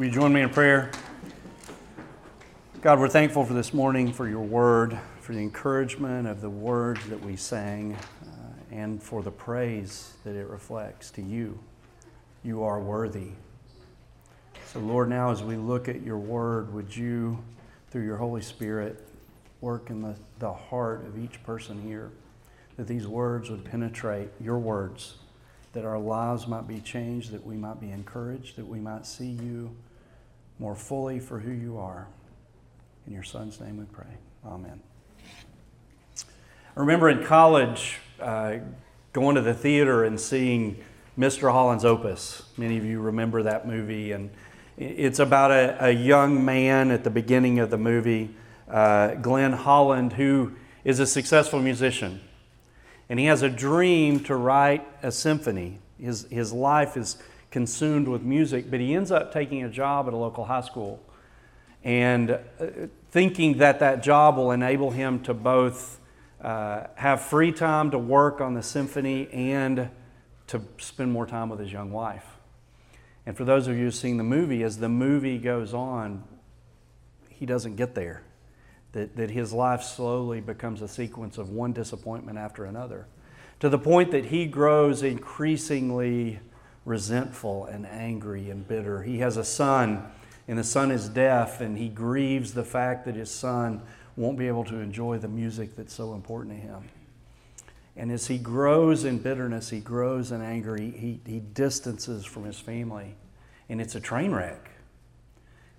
Will you join me in prayer? God, we're thankful for this morning, for your word, for the encouragement of the words that we sang, uh, and for the praise that it reflects to you. You are worthy. So, Lord, now as we look at your word, would you, through your Holy Spirit, work in the, the heart of each person here, that these words would penetrate your words, that our lives might be changed, that we might be encouraged, that we might see you more fully for who you are. In your son's name we pray. Amen. I remember in college uh, going to the theater and seeing Mr. Holland's Opus. Many of you remember that movie, and it's about a, a young man at the beginning of the movie, uh, Glenn Holland, who is a successful musician. And he has a dream to write a symphony. His, his life is consumed with music, but he ends up taking a job at a local high school and uh, thinking that that job will enable him to both uh, have free time to work on the symphony and to spend more time with his young wife. And for those of you who've seen the movie, as the movie goes on, he doesn't get there. That, that his life slowly becomes a sequence of one disappointment after another, to the point that he grows increasingly resentful and angry and bitter. He has a son, and the son is deaf, and he grieves the fact that his son won't be able to enjoy the music that's so important to him. And as he grows in bitterness, he grows in anger, he, he, he distances from his family. And it's a train wreck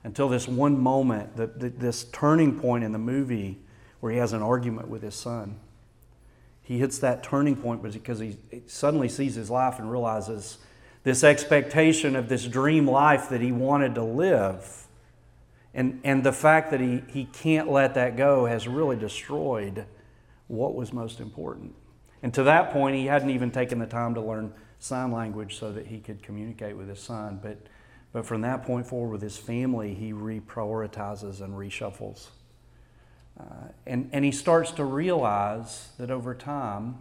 until this one moment, the, the, this turning point in the movie where he has an argument with his son. He hits that turning point because he suddenly sees his life and realizes this expectation of this dream life that he wanted to live. And, and the fact that he, he can't let that go has really destroyed what was most important. And to that point, he hadn't even taken the time to learn sign language so that he could communicate with his son. But, but from that point forward, with his family, he reprioritizes and reshuffles. Uh, and, and he starts to realize that over time,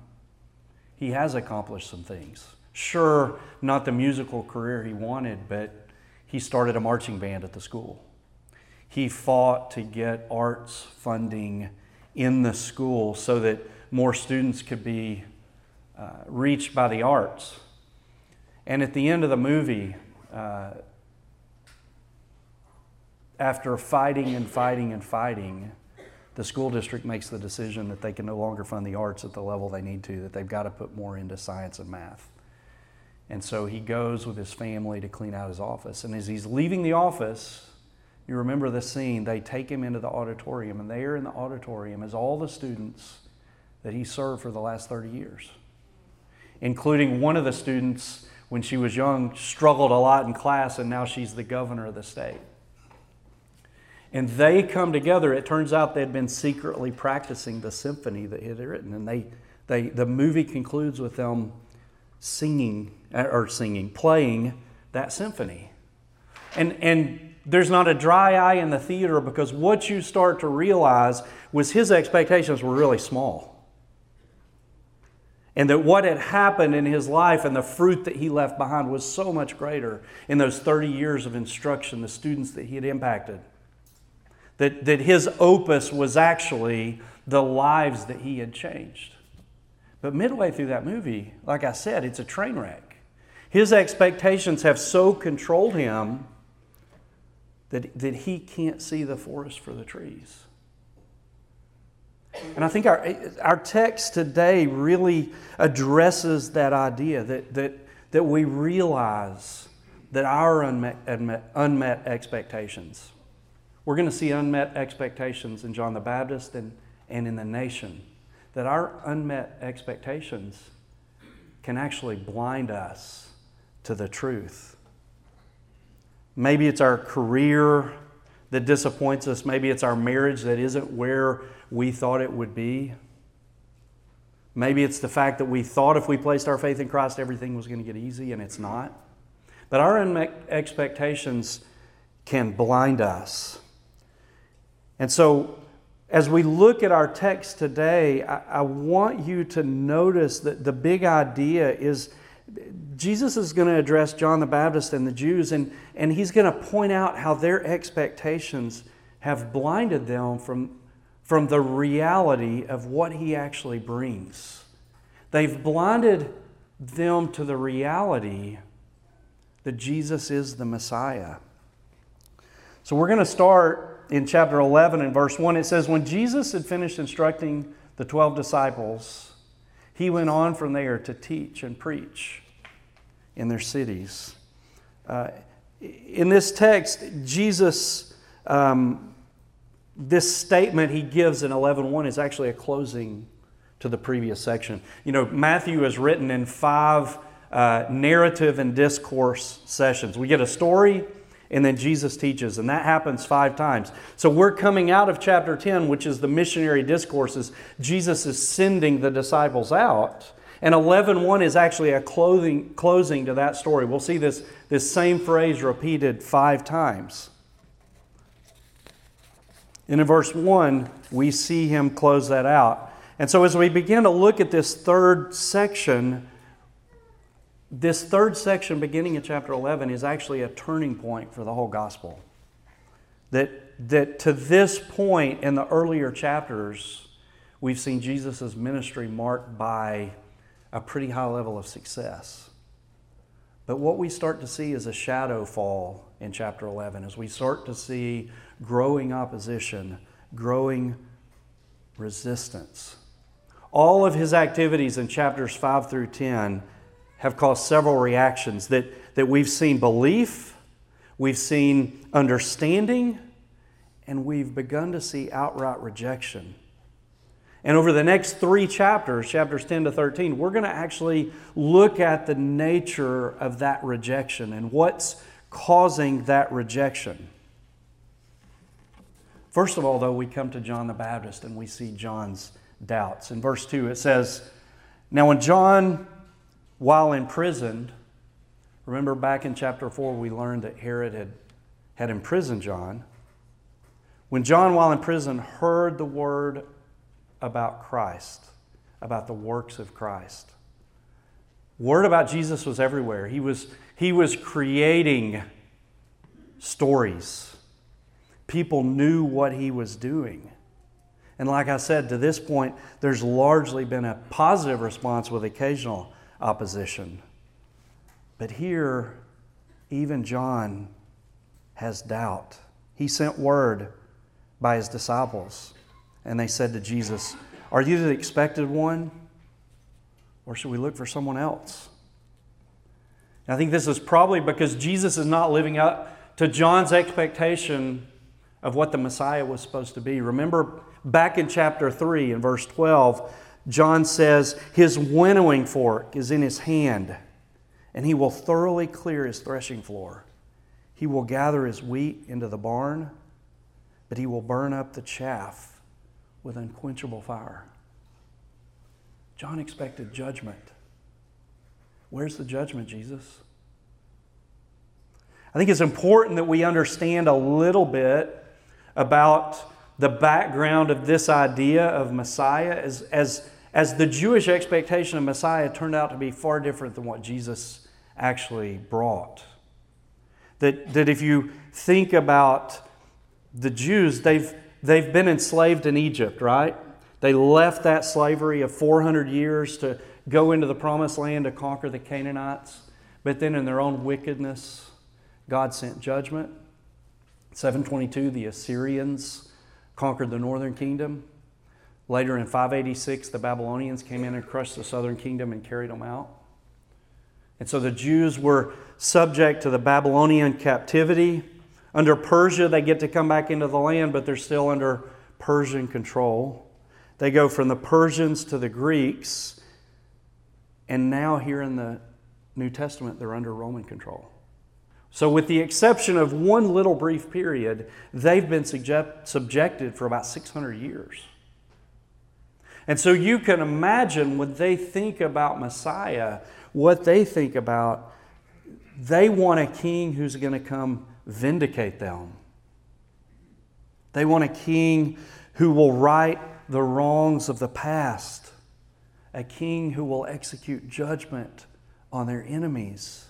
he has accomplished some things. Sure, not the musical career he wanted, but he started a marching band at the school. He fought to get arts funding in the school so that more students could be uh, reached by the arts. And at the end of the movie, uh, after fighting and fighting and fighting, the school district makes the decision that they can no longer fund the arts at the level they need to, that they've got to put more into science and math. And so he goes with his family to clean out his office. And as he's leaving the office, you remember the scene, they take him into the auditorium, and there in the auditorium is all the students that he served for the last 30 years, including one of the students when she was young struggled a lot in class, and now she's the governor of the state. And they come together. It turns out they'd been secretly practicing the symphony that he had written. And they, they, the movie concludes with them singing, Uh, or singing, playing that symphony. And, and there's not a dry eye in the theater because what you start to realize was his expectations were really small. And that what had happened in his life and the fruit that he left behind was so much greater in those 30 years of instruction, the students that he had impacted. That, that his opus was actually the lives that he had changed. But midway through that movie, like I said, it's a train wreck. His expectations have so controlled him that, that he can't see the forest for the trees. And I think our, our text today really addresses that idea that, that, that we realize that our unmet, unmet, unmet expectations, we're going to see unmet expectations in John the Baptist and, and in the nation that our unmet expectations can actually blind us to the truth. Maybe it's our career that disappoints us. Maybe it's our marriage that isn't where we thought it would be. Maybe it's the fact that we thought if we placed our faith in Christ, everything was going to get easy, and it's not. But our expectations can blind us. And so as we look at our text today, I, I, want you to notice that the big idea is Jesus is going to address John the Baptist and the Jews, and, and he's going to point out how their expectations have blinded them from, from the reality of what he actually brings. They've blinded them to the reality that Jesus is the Messiah. So we're going to start in chapter 11 and verse 1. It says, When Jesus had finished instructing the 12 disciples, he went on from there to teach and preach in their cities. Uh, in this text, Jesus, um, this statement he gives in 11.1 is actually a closing to the previous section. You know, Matthew is written in five uh, narrative and discourse sessions. We get a story, and then Jesus teaches, and that happens five times. So we're coming out of chapter 10, which is the missionary discourses. Jesus is sending the disciples out. And 11.1 is actually a clothing, closing to that story. We'll see this, this same phrase repeated five times. And in verse 1, we see him close that out. And so as we begin to look at this third section, this third section, beginning in chapter 11, is actually a turning point for the whole gospel. That, that to this point in the earlier chapters, we've seen Jesus' ministry marked by a pretty high level of success. But what we start to see is a shadow fall in chapter 11 as we start to see growing opposition, growing resistance. All of his activities in chapters 5 through 10 have caused several reactions that, that we've seen belief, we've seen understanding, and we've begun to see outright rejection. And over the next three chapters, chapters 10 to 13, we're going to actually look at the nature of that rejection and what's causing that rejection. First of all, though, we come to John the Baptist and we see John's doubts. In verse 2, it says, Now when John while imprisoned, remember back in chapter 4, we learned that Herod had, had imprisoned John. When John, while in prison, heard the word about Christ, about the works of Christ, word about Jesus was everywhere. He was, he was creating stories. People knew what he was doing. And like I said, to this point, there's largely been a positive response with occasional opposition. But here, even John has doubt. He sent word by his disciples, and they said to Jesus, Are you the expected one? Or should we look for someone else? And I think this is probably because Jesus is not living up to John's expectation of what the Messiah was supposed to be. Remember back in chapter 3 in verse 12, John says, His winnowing fork is in his hand, and he will thoroughly clear his threshing floor. He will gather his wheat into the barn, but he will burn up the chaff with unquenchable fire. John expected judgment. Where's the judgment, Jesus? I think it's important that we understand a little bit about the background of this idea of Messiah as, as, as the Jewish expectation of Messiah turned out to be far different than what Jesus actually brought. That, that if you think about the Jews, they've, they've been enslaved in Egypt, right? They left that slavery of 400 years to go into the promised land to conquer the Canaanites. But then, in their own wickedness, God sent judgment. 722, the Assyrians conquered the northern kingdom. Later in 586, the Babylonians came in and crushed the southern kingdom and carried them out. And so the Jews were subject to the Babylonian captivity. Under Persia, they get to come back into the land, but they're still under Persian control. They go from the Persians to the Greeks, and now here in the New Testament, they're under Roman control. So, with the exception of one little brief period, they've been subject, subjected for about 600 years. And so you can imagine when they think about Messiah, what they think about, they want a king who's going to come vindicate them. They want a king who will right the wrongs of the past, a king who will execute judgment on their enemies.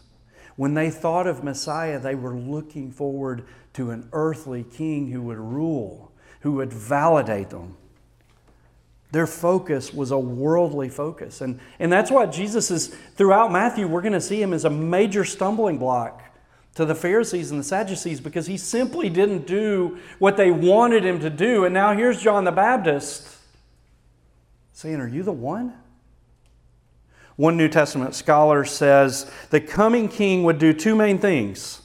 When they thought of Messiah, they were looking forward to an earthly king who would rule, who would validate them. Their focus was a worldly focus. And, and that's why Jesus is, throughout Matthew, we're going to see him as a major stumbling block to the Pharisees and the Sadducees because he simply didn't do what they wanted him to do. And now here's John the Baptist saying, Are you the one? One New Testament scholar says the coming king would do two main things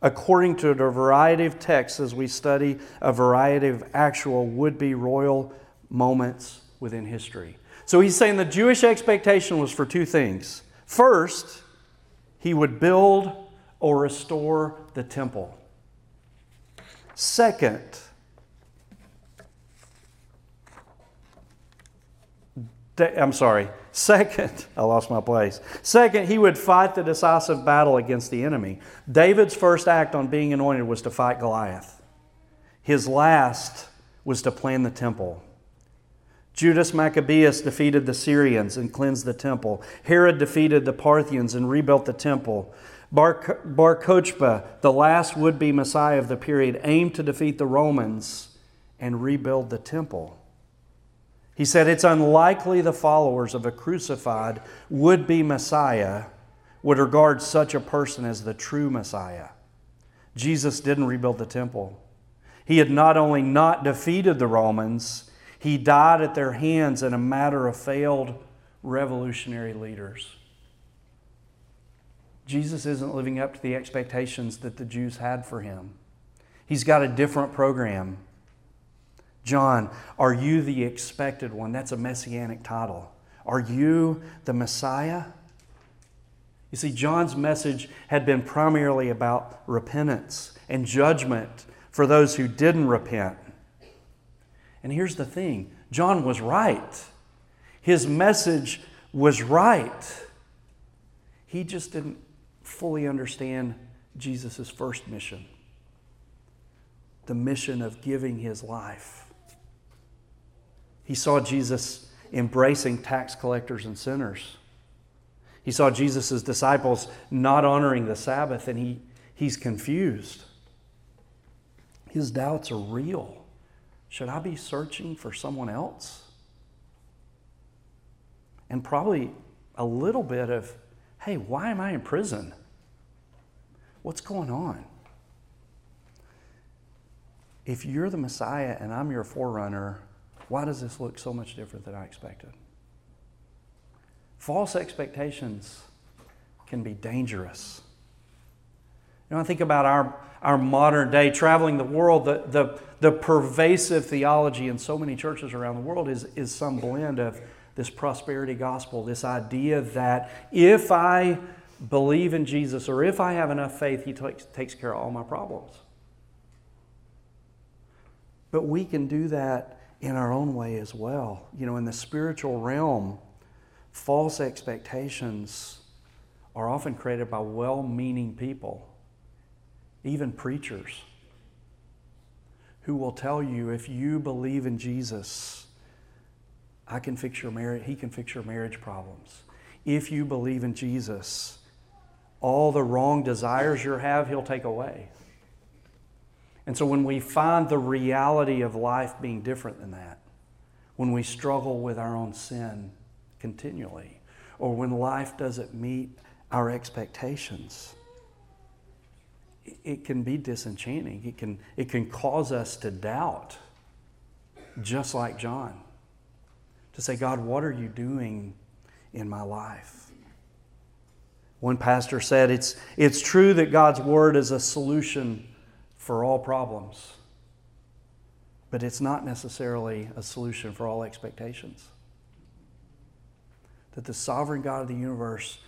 according to the variety of texts as we study a variety of actual would be royal moments within history. So he's saying the Jewish expectation was for two things. First, he would build or restore the temple. Second, I'm sorry. Second, I lost my place. Second, he would fight the decisive battle against the enemy. David's first act on being anointed was to fight Goliath. His last was to plan the temple. Judas Maccabeus defeated the Syrians and cleansed the temple. Herod defeated the Parthians and rebuilt the temple. Bar, Bar Kokhba, the last would be Messiah of the period, aimed to defeat the Romans and rebuild the temple. He said it's unlikely the followers of a crucified would be Messiah would regard such a person as the true Messiah. Jesus didn't rebuild the temple. He had not only not defeated the Romans, he died at their hands in a matter of failed revolutionary leaders. Jesus isn't living up to the expectations that the Jews had for him. He's got a different program. John, are you the expected one? That's a messianic title. Are you the Messiah? You see, John's message had been primarily about repentance and judgment for those who didn't repent. And here's the thing John was right. His message was right. He just didn't fully understand Jesus' first mission the mission of giving his life. He saw Jesus embracing tax collectors and sinners. He saw Jesus' disciples not honoring the Sabbath, and he, he's confused. His doubts are real. Should I be searching for someone else? And probably a little bit of, hey, why am I in prison? What's going on? If you're the Messiah and I'm your forerunner, why does this look so much different than I expected? False expectations can be dangerous. You know, I think about our, our modern day traveling the world, the, the, the pervasive theology in so many churches around the world is, is some blend of this prosperity gospel, this idea that if I believe in Jesus or if I have enough faith, He takes, takes care of all my problems. But we can do that in our own way as well. You know, in the spiritual realm, false expectations are often created by well meaning people, even preachers who will tell you if you believe in Jesus, I can fix your marriage, he can fix your marriage problems. If you believe in Jesus, all the wrong desires you have, he'll take away. And so when we find the reality of life being different than that, when we struggle with our own sin continually, or when life doesn't meet our expectations, it can be disenchanting. It can, it can cause us to doubt, just like John. To say, God, what are you doing in my life? One pastor said, it's, it's true that God's Word is a solution for all problems, but it's not necessarily a solution for all expectations. That the sovereign God of the universe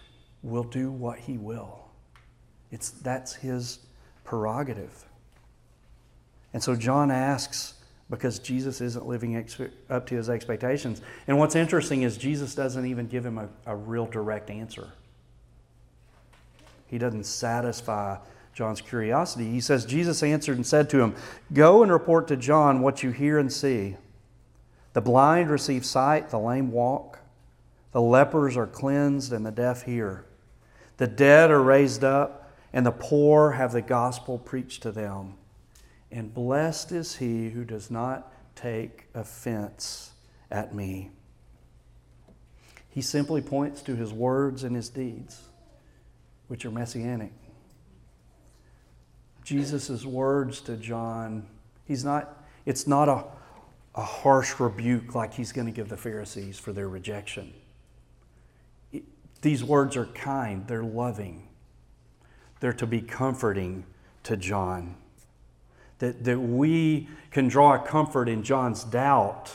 will do what He will. It's, that's His prerogative. And so John asks because Jesus isn't living ex- up to his expectations. And what's interesting is Jesus doesn't even give him a, a real direct answer. He doesn't satisfy John's curiosity. He says, Jesus answered and said to him, Go and report to John what you hear and see. The blind receive sight, the lame walk, the lepers are cleansed, and the deaf hear. The dead are raised up, and the poor have the gospel preached to them. And blessed is he who does not take offense at me. He simply points to his words and his deeds, which are messianic. Jesus' words to John, he's not, it's not a, a harsh rebuke like he's going to give the Pharisees for their rejection. It, these words are kind, they're loving, they're to be comforting to John. That, that we can draw a comfort in John's doubt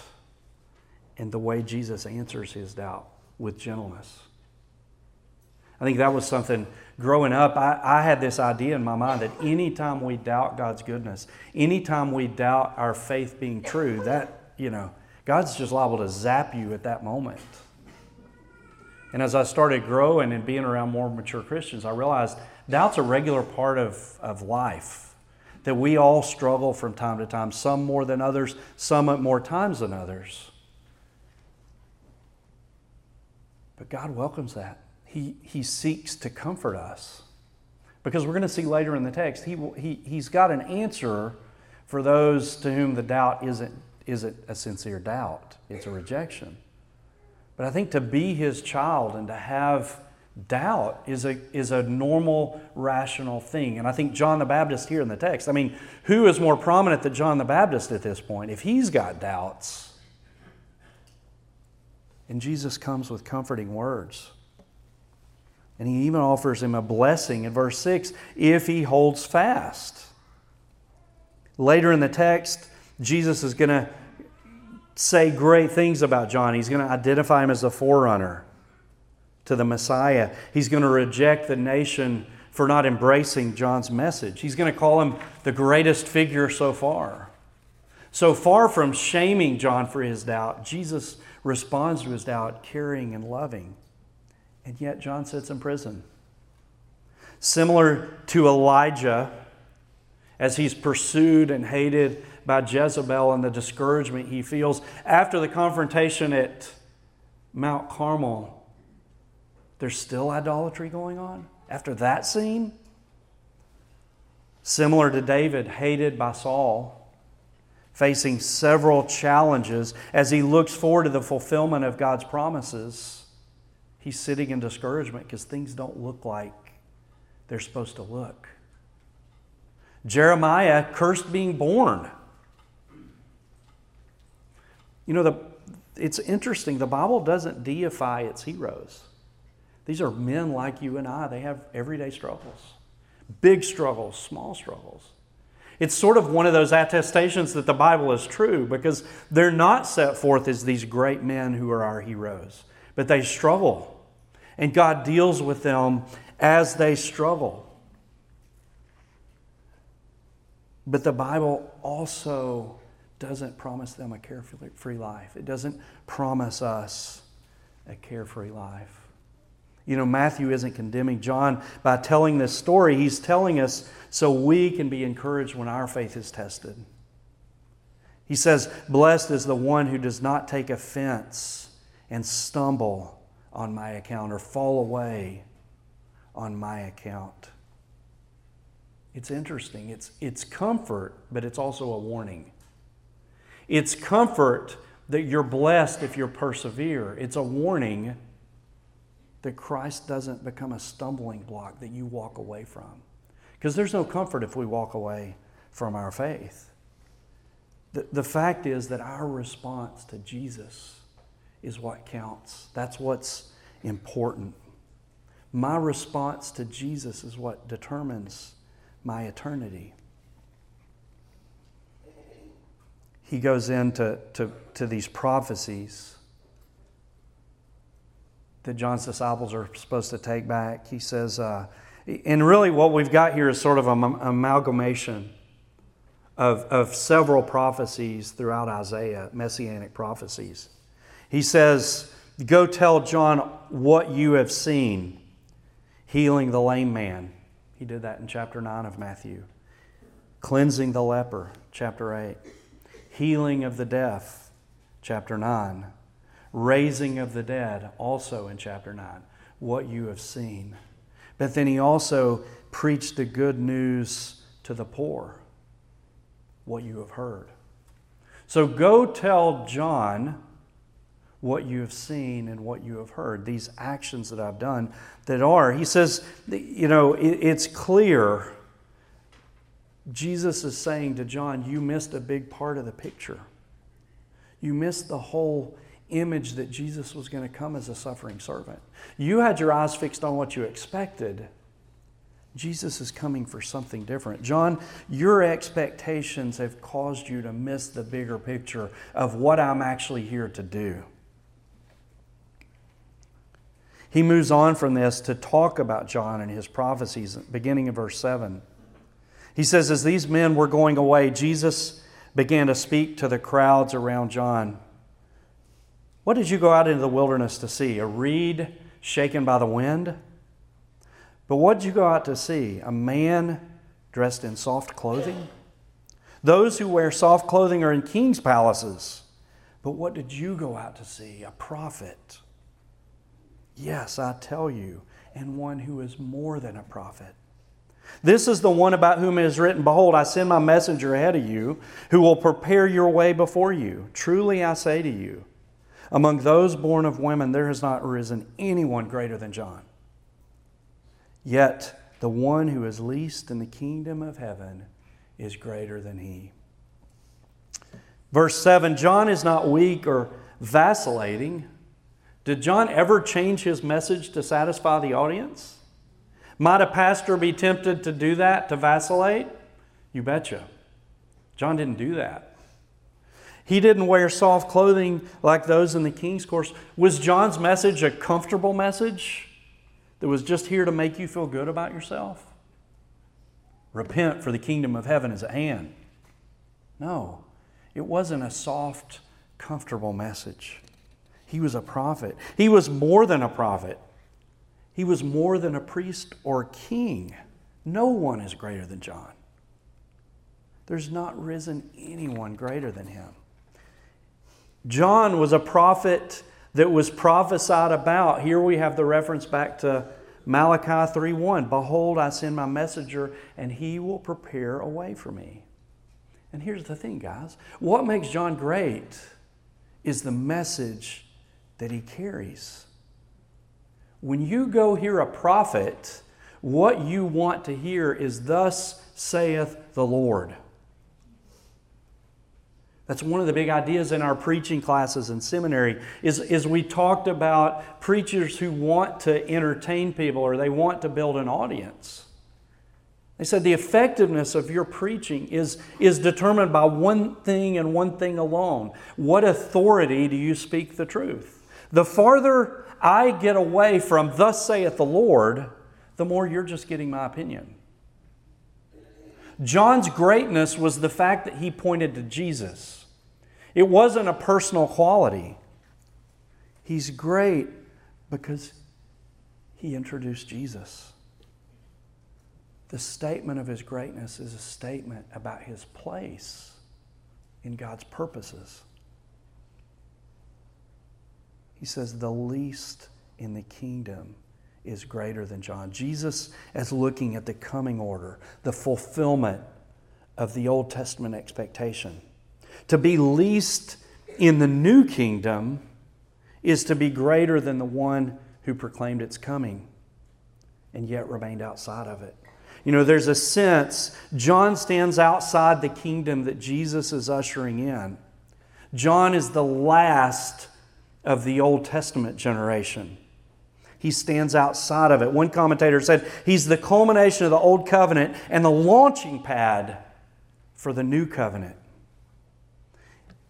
and the way Jesus answers his doubt with gentleness. I think that was something growing up. I, I had this idea in my mind that anytime we doubt God's goodness, anytime we doubt our faith being true, that, you know, God's just liable to zap you at that moment. And as I started growing and being around more mature Christians, I realized doubt's a regular part of, of life. That we all struggle from time to time, some more than others, some at more times than others. But God welcomes that. He, he seeks to comfort us. Because we're going to see later in the text, he, he, He's got an answer for those to whom the doubt isn't, isn't a sincere doubt, it's a rejection. But I think to be His child and to have doubt is a, is a normal, rational thing. And I think John the Baptist here in the text, I mean, who is more prominent than John the Baptist at this point? If he's got doubts, and Jesus comes with comforting words. And he even offers him a blessing in verse 6 if he holds fast. Later in the text, Jesus is going to say great things about John. He's going to identify him as a forerunner to the Messiah. He's going to reject the nation for not embracing John's message. He's going to call him the greatest figure so far. So far from shaming John for his doubt, Jesus responds to his doubt, caring and loving. And yet, John sits in prison. Similar to Elijah, as he's pursued and hated by Jezebel and the discouragement he feels after the confrontation at Mount Carmel, there's still idolatry going on after that scene. Similar to David, hated by Saul facing several challenges as he looks forward to the fulfillment of God's promises. He's sitting in discouragement because things don't look like they're supposed to look. Jeremiah cursed being born. You know, the, it's interesting, the Bible doesn't deify its heroes. These are men like you and I, they have everyday struggles, big struggles, small struggles. It's sort of one of those attestations that the Bible is true because they're not set forth as these great men who are our heroes, but they struggle. And God deals with them as they struggle. But the Bible also doesn't promise them a carefree life, it doesn't promise us a carefree life. You know, Matthew isn't condemning John by telling this story. He's telling us so we can be encouraged when our faith is tested. He says, Blessed is the one who does not take offense and stumble on my account or fall away on my account. It's interesting. It's, it's comfort, but it's also a warning. It's comfort that you're blessed if you persevere. It's a warning that Christ doesn't become a stumbling block that you walk away from. Because there's no comfort if we walk away from our faith. The, the fact is that our response to Jesus is what counts. That's what's important. My response to Jesus is what determines my eternity. He goes into to, to these prophecies that John's disciples are supposed to take back. He says, uh, and really what we've got here is sort of an amalgamation of, of several prophecies throughout Isaiah, messianic prophecies. He says, Go tell John what you have seen, healing the lame man. He did that in chapter 9 of Matthew. Cleansing the leper, chapter 8. Healing of the deaf, chapter 9 raising of the dead, also in chapter 9, what you have seen. but then he also preached the good news to the poor what you have heard. So go tell John what you have seen and what you have heard, these actions that I've done that are. He says, you know, it's clear. Jesus is saying to John, You missed a big part of the picture. You missed the whole image that Jesus was going to come as a suffering servant. You had your eyes fixed on what you expected. Jesus is coming for something different. John, your expectations have caused you to miss the bigger picture of what I'm actually here to do. He moves on from this to talk about John and his prophecies, beginning in verse 7. He says, As these men were going away, Jesus began to speak to the crowds around John. What did you go out into the wilderness to see? A reed shaken by the wind? But what did you go out to see? A man dressed in soft clothing? Those who wear soft clothing are in king's palaces. But what did you go out to see? A prophet. Yes, I tell you, and one who is more than a prophet. This is the one about whom it is written Behold, I send my messenger ahead of you, who will prepare your way before you. Truly I say to you, among those born of women, there has not risen anyone greater than John. Yet the one who is least in the kingdom of heaven is greater than he. Verse 7 John is not weak or vacillating did John ever change his message to satisfy the audience? Might a pastor be tempted to do that, to vacillate? You betcha. John didn't do that. He didn't wear soft clothing like those in the king's course. Was John's message a comfortable message that was just here to make you feel good about yourself? Repent, for the kingdom of heaven is at hand. No, it wasn't a soft, comfortable message. He was a prophet. He was more than a prophet. He was more than a priest or king. No one is greater than John. There's not risen anyone greater than him. John was a prophet that was prophesied about. Here we have the reference back to Malachi 3:1. Behold, I send my messenger, and he will prepare a way for me. And here's the thing, guys. What makes John great is the message that he carries. When you go hear a prophet, what you want to hear is, Thus saith the Lord. That's one of the big ideas in our preaching classes in seminary is, is we talked about preachers who want to entertain people or they want to build an audience. They said the effectiveness of your preaching is, is determined by one thing and one thing alone. What authority do you speak the truth? The farther I get away from, Thus saith the Lord, the more you're just getting my opinion. John's greatness was the fact that he pointed to Jesus. It wasn't a personal quality. He's great because he introduced Jesus. The statement of his greatness is a statement about his place in God's purposes. He says, the least in the kingdom is greater than John. Jesus is looking at the coming order, the fulfillment of the Old Testament expectation. To be least in the new kingdom is to be greater than the one who proclaimed its coming and yet remained outside of it. You know, there's a sense, John stands outside the kingdom that Jesus is ushering in. John is the last of the Old Testament generation. He stands outside of it. One commentator said he's the culmination of the Old Covenant and the launching pad for the New Covenant.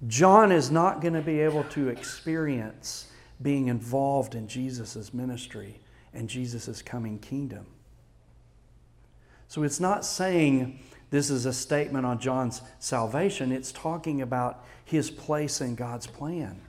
John is not going to be able to experience being involved in Jesus' ministry and Jesus' coming kingdom. So it's not saying this is a statement on John's salvation, it's talking about his place in God's plan.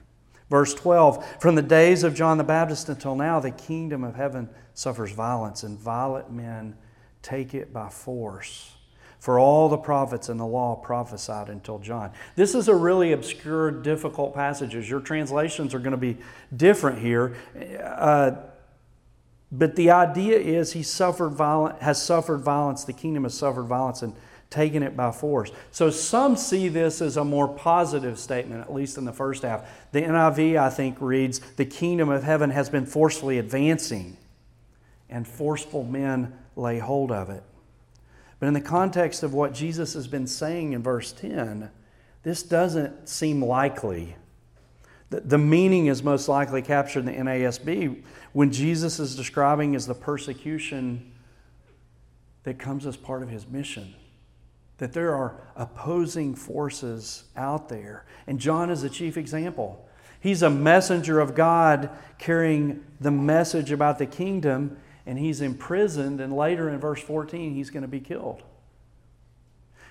Verse 12 From the days of John the Baptist until now, the kingdom of heaven suffers violence, and violent men take it by force. For all the prophets and the law prophesied until John. This is a really obscure, difficult passage. Your translations are going to be different here. Uh, But the idea is he suffered violence, has suffered violence, the kingdom has suffered violence and taken it by force. So some see this as a more positive statement, at least in the first half. The NIV, I think, reads, The kingdom of heaven has been forcefully advancing, and forceful men lay hold of it. But in the context of what Jesus has been saying in verse 10, this doesn't seem likely. The, the meaning is most likely captured in the NASB when Jesus is describing as the persecution that comes as part of his mission. That there are opposing forces out there. And John is a chief example. He's a messenger of God carrying the message about the kingdom, and he's imprisoned, and later in verse 14, he's going to be killed.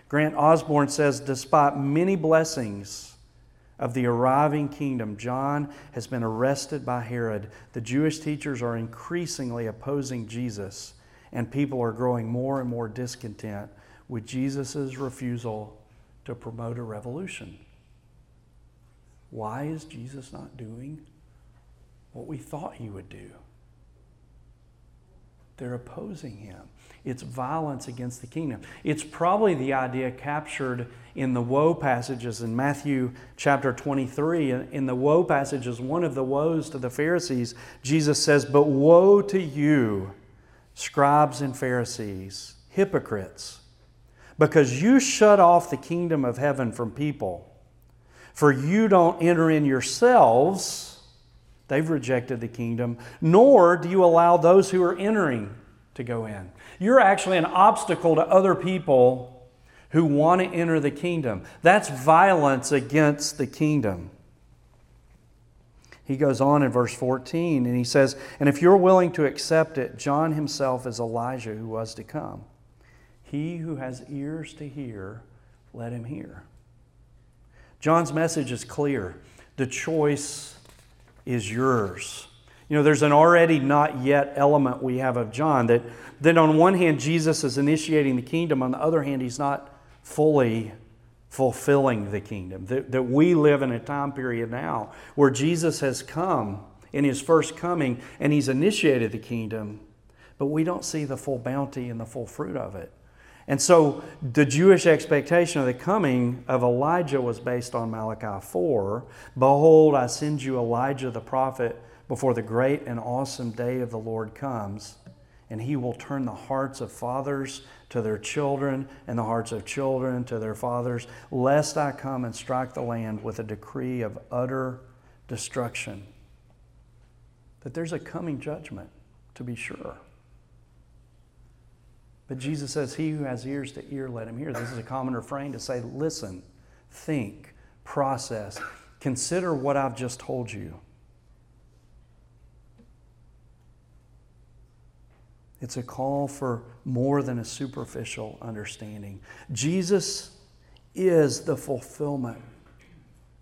Grant Osborne says, despite many blessings, of the arriving kingdom, John has been arrested by Herod. The Jewish teachers are increasingly opposing Jesus, and people are growing more and more discontent with Jesus' refusal to promote a revolution. Why is Jesus not doing what we thought he would do? They're opposing him. It's violence against the kingdom. It's probably the idea captured in the woe passages in Matthew chapter 23. In the woe passages, one of the woes to the Pharisees, Jesus says, But woe to you, scribes and Pharisees, hypocrites, because you shut off the kingdom of heaven from people. For you don't enter in yourselves They've rejected the kingdom, nor do you allow those who are entering to go in. You're actually an obstacle to other people who want to enter the kingdom. That's violence against the kingdom. He goes on in verse 14 and he says, And if you're willing to accept it, John himself is Elijah who was to come. He who has ears to hear, let him hear. John's message is clear. The choice is yours. You know, there's an already not yet element we have of John that, that on one hand, Jesus is initiating the kingdom, on the other hand, he's not fully fulfilling the kingdom. That, that we live in a time period now where Jesus has come in his first coming and he's initiated the kingdom, but we don't see the full bounty and the full fruit of it. And so the Jewish expectation of the coming of Elijah was based on Malachi 4. Behold, I send you Elijah the prophet before the great and awesome day of the Lord comes, and he will turn the hearts of fathers to their children and the hearts of children to their fathers, lest I come and strike the land with a decree of utter destruction. That there's a coming judgment, to be sure. But Jesus says, He who has ears to ear, let him hear. This is a common refrain to say, listen, think, process, consider what I've just told you. It's a call for more than a superficial understanding. Jesus is the fulfillment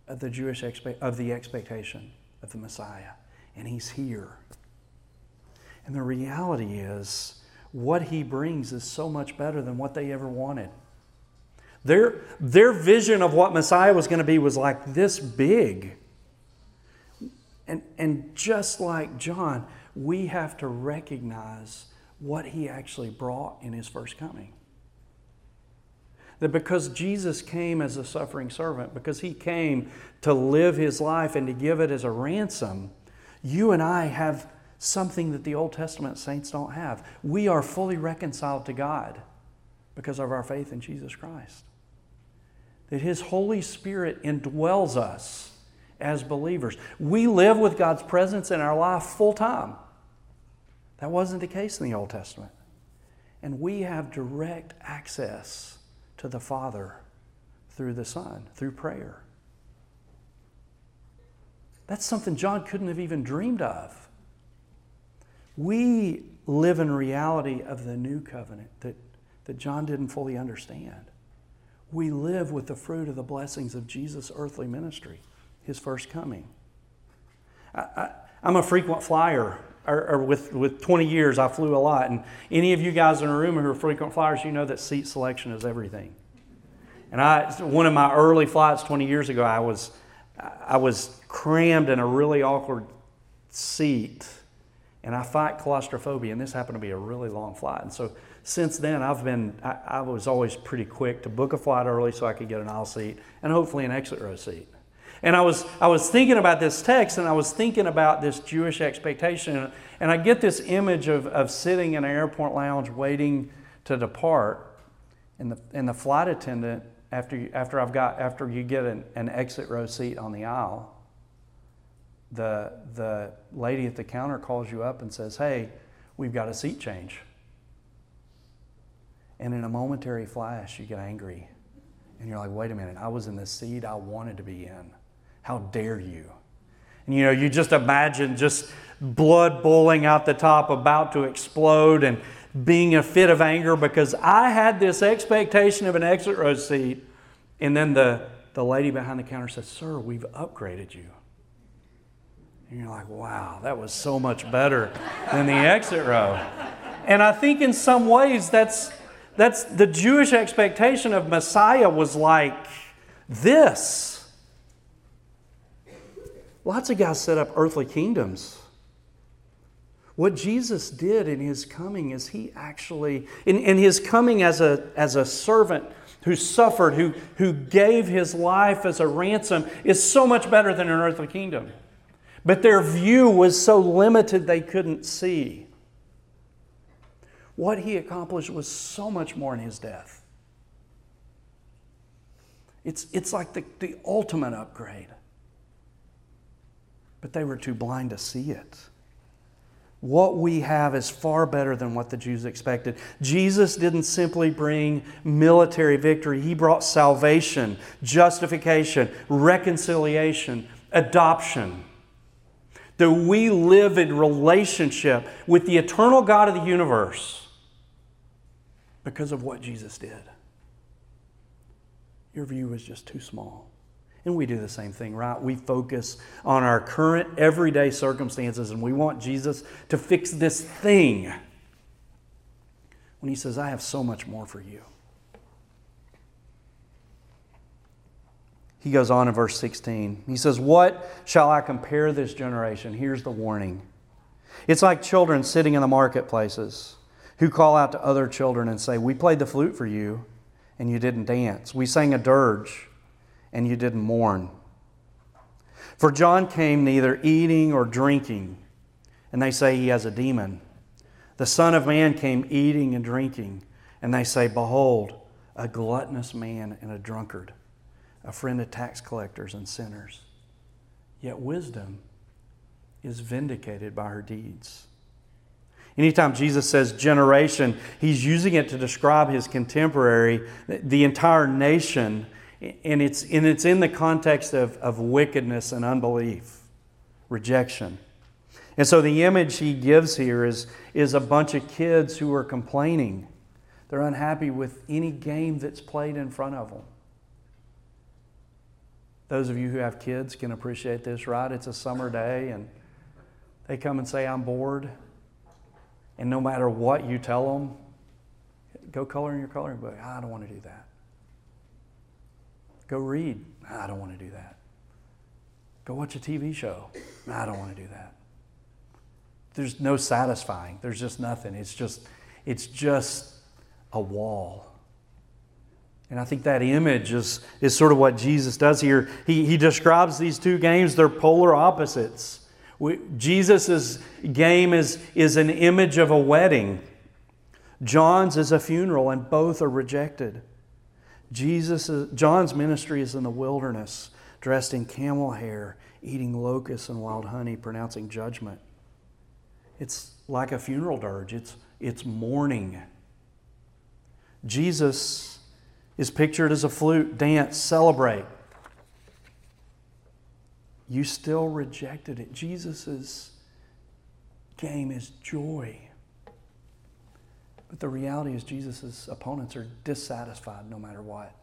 of the Jewish expe- of the expectation of the Messiah, and he's here. And the reality is what he brings is so much better than what they ever wanted. Their, their vision of what Messiah was going to be was like this big. And, and just like John, we have to recognize what he actually brought in his first coming. That because Jesus came as a suffering servant, because he came to live his life and to give it as a ransom, you and I have something that the Old Testament saints don't have. We are fully reconciled to God because of our faith in Jesus Christ. That His Holy Spirit indwells us as believers. We live with God's presence in our life full time. That wasn't the case in the Old Testament. And we have direct access to the Father through the Son, through prayer. That's something John couldn't have even dreamed of. We live in reality of the new covenant that, that John didn't fully understand. We live with the fruit of the blessings of Jesus' earthly ministry, his first coming. I, am a frequent flyer, or, or, with, with 20 years, I flew a lot. And any of you guys in the room who are frequent flyers, you know that seat selection is everything. And I, one of my early flights 20 years ago, I was, I was crammed in a really awkward seat and I fight claustrophobia, and this happened to be a really long flight. And so since then, I've been, I, I, was always pretty quick to book a flight early so I could get an aisle seat and hopefully an exit row seat. And I was, I was thinking about this text and I was thinking about this Jewish expectation. And I get this image of, of sitting in an airport lounge waiting to depart. And the, and the flight attendant, after, you, after, I've got, after you get an, an exit row seat on the aisle, the, the lady at the counter calls you up and says, Hey, we've got a seat change. And in a momentary flash, you get angry. And you're like, wait a minute, I was in the seat I wanted to be in. How dare you? And you know, you just imagine just blood boiling out the top, about to explode, and being a fit of anger because I had this expectation of an exit row seat. And then the, the lady behind the counter says, Sir, we've upgraded you. And you're like, wow, that was so much better than the exit row. And I think in some ways that's, that's the Jewish expectation of Messiah was like this. Lots of guys set up earthly kingdoms. What Jesus did in his coming is he actually, in, in his coming as a, as a servant who suffered, who, who gave his life as a ransom, is so much better than an earthly kingdom. But their view was so limited they couldn't see. What he accomplished was so much more in his death. It's, it's like the, the ultimate upgrade. But they were too blind to see it. What we have is far better than what the Jews expected. Jesus didn't simply bring military victory, He brought salvation, justification, reconciliation, adoption that we live in relationship with the eternal God of the universe because of what Jesus did. Your view is just too small. And we do the same thing, right? We focus on our current everyday circumstances and we want Jesus to fix this thing. When he says, I have so much more for you. He goes on in verse 16. He says, What shall I compare this generation? Here's the warning. It's like children sitting in the marketplaces who call out to other children and say, We played the flute for you, and you didn't dance. We sang a dirge, and you didn't mourn. For John came neither eating or drinking, and they say he has a demon. The Son of Man came eating and drinking, and they say, Behold, a gluttonous man and a drunkard a friend of tax collectors and sinners. Yet wisdom is vindicated by her deeds. Anytime Jesus says generation, he's using it to describe his contemporary, the entire nation, and it's, and it's in the context of, of wickedness and unbelief, rejection. And so the image he gives here is, is a bunch of kids who are complaining. They're unhappy with any game that's played in front of them. Those of you who have kids can appreciate this, right? It's a summer day and they come and say, I'm bored. And no matter what you tell them, go color in your coloring book. I don't want to do that. Go read. I don't want to do that. Go watch a TV show. I don't want to do that. There's no satisfying. There's just nothing. It's just, it's just a wall. And I think that image is, is sort of what Jesus does here. He, he describes these two games, they're polar opposites. Jesus' game is, is an image of a wedding. John's is a funeral, and both are rejected. Jesus John's ministry is in the wilderness, dressed in camel hair, eating locusts and wild honey, pronouncing judgment. It's like a funeral dirge, it's, it's mourning. Jesus is pictured as a flute, dance, celebrate. You still rejected it. Jesus' game is joy. But the reality is, Jesus' opponents are dissatisfied no matter what.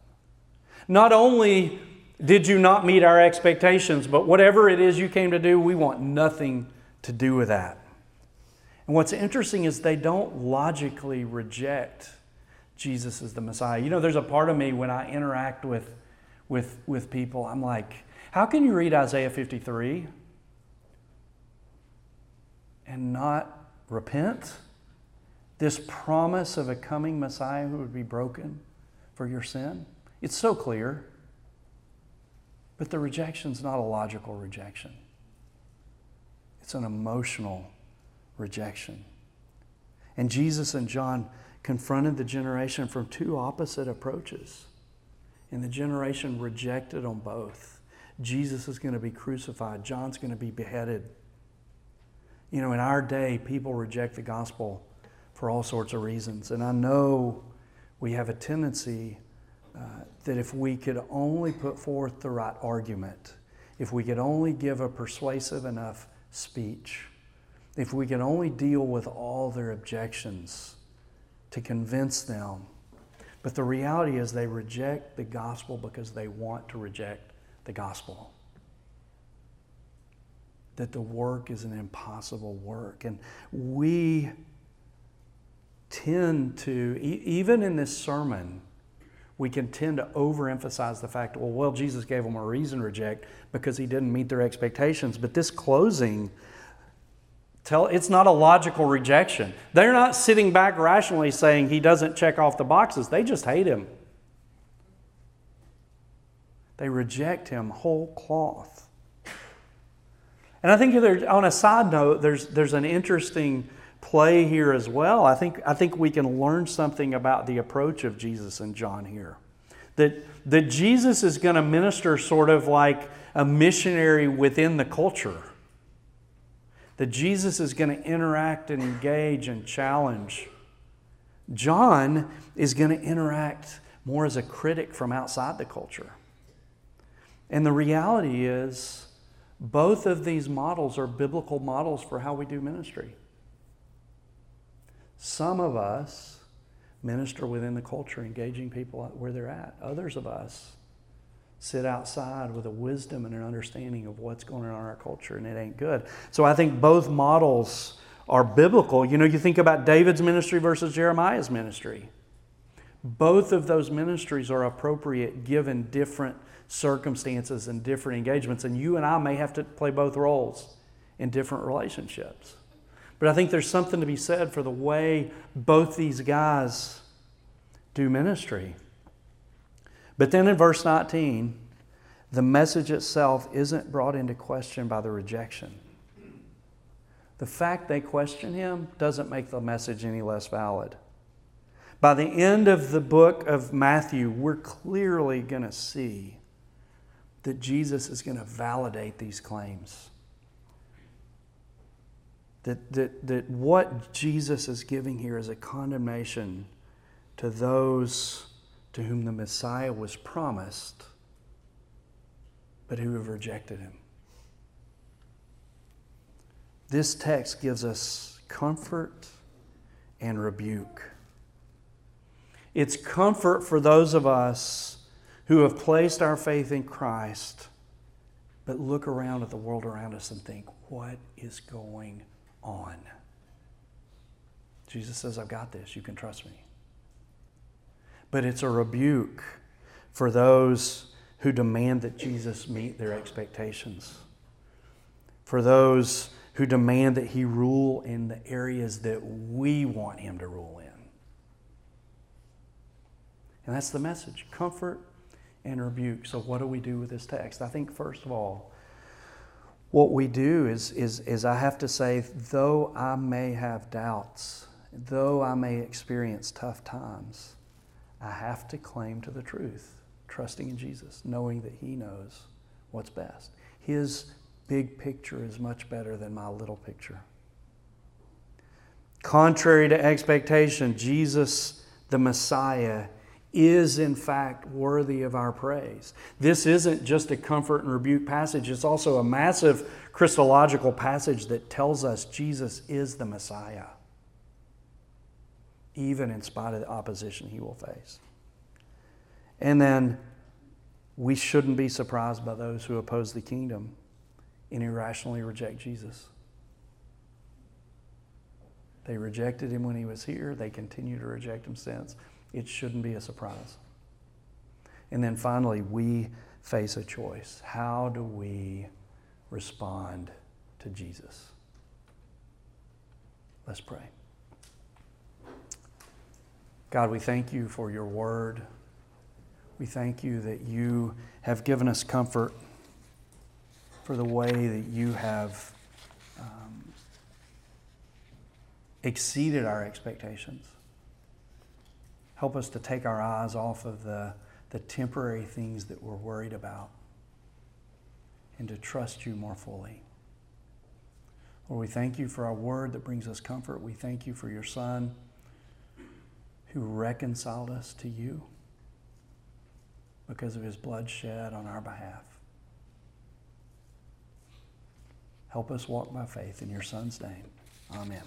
Not only did you not meet our expectations, but whatever it is you came to do, we want nothing to do with that. And what's interesting is they don't logically reject Jesus is the Messiah. You know, there's a part of me when I interact with, with, with people, I'm like, how can you read Isaiah 53 and not repent? This promise of a coming Messiah who would be broken for your sin? It's so clear. But the rejection's not a logical rejection. It's an emotional rejection. And Jesus and John confronted the generation from two opposite approaches. And the generation rejected on both. Jesus is going to be crucified, John's going to be beheaded. You know, in our day, people reject the gospel for all sorts of reasons. And I know we have a tendency uh, that if we could only put forth the right argument, if we could only give a persuasive enough speech, if we could only deal with all their objections to convince them. But the reality is, they reject the gospel because they want to reject the gospel. That the work is an impossible work. And we tend to, even in this sermon, we can tend to overemphasize the fact, well, well, Jesus gave them a reason to reject because he didn't meet their expectations. But this closing, tell it's not a logical rejection. They're not sitting back rationally saying he doesn't check off the boxes. They just hate him. They reject him whole cloth. And I think on a side note, there's, there's an interesting play here as well. I think, I think we can learn something about the approach of Jesus and John here. That, that Jesus is going to minister sort of like a missionary within the culture. That Jesus is going to interact and engage and challenge. John is going to interact more as a critic from outside the culture. And the reality is, both of these models are biblical models for how we do ministry. Some of us minister within the culture, engaging people where they're at. Others of us sit outside with a wisdom and an understanding of what's going on in our culture, and it ain't good. So I think both models are biblical. You know, you think about David's ministry versus Jeremiah's ministry. Both of those ministries are appropriate given different circumstances and different engagements, and you and I may have to play both roles in different relationships. But I think there's something to be said for the way both these guys do ministry. But then in verse 19, the message itself isn't brought into question by the rejection. The fact they question him doesn't make the message any less valid. By the end of the book of Matthew, we're clearly going to see that Jesus is going to validate these claims. That, that, that what Jesus is giving here is a condemnation to those to whom the Messiah was promised, but who have rejected him. This text gives us comfort and rebuke. It's comfort for those of us who have placed our faith in Christ, but look around at the world around us and think, what is going on. Jesus says, I've got this. You can trust me. But it's a rebuke for those who demand that Jesus meet their expectations, for those who demand that he rule in the areas that we want him to rule in. And that's the message comfort and rebuke. So, what do we do with this text? I think, first of all, what we do is, is, is I have to say, though I may have doubts, though I may experience tough times, I have to claim to the truth, trusting in Jesus, knowing that He knows what's best. His big picture is much better than my little picture. Contrary to expectation, Jesus, the Messiah, is in fact worthy of our praise. This isn't just a comfort and rebuke passage, it's also a massive Christological passage that tells us Jesus is the Messiah, even in spite of the opposition he will face. And then we shouldn't be surprised by those who oppose the kingdom and irrationally reject Jesus. They rejected him when he was here, they continue to reject him since it shouldn't be a surprise. And then finally, we face a choice. How do we respond to Jesus? Let's pray. God, we thank you for your word. We thank you that you have given us comfort for the way that you have um, exceeded our expectations. Help us to take our eyes off of the, the temporary things that we're worried about and to trust you more fully. Lord, we thank you for our word that brings us comfort. We thank you for your Son who reconciled us to you because of his blood shed on our behalf. Help us walk by faith in your Son's name. Amen.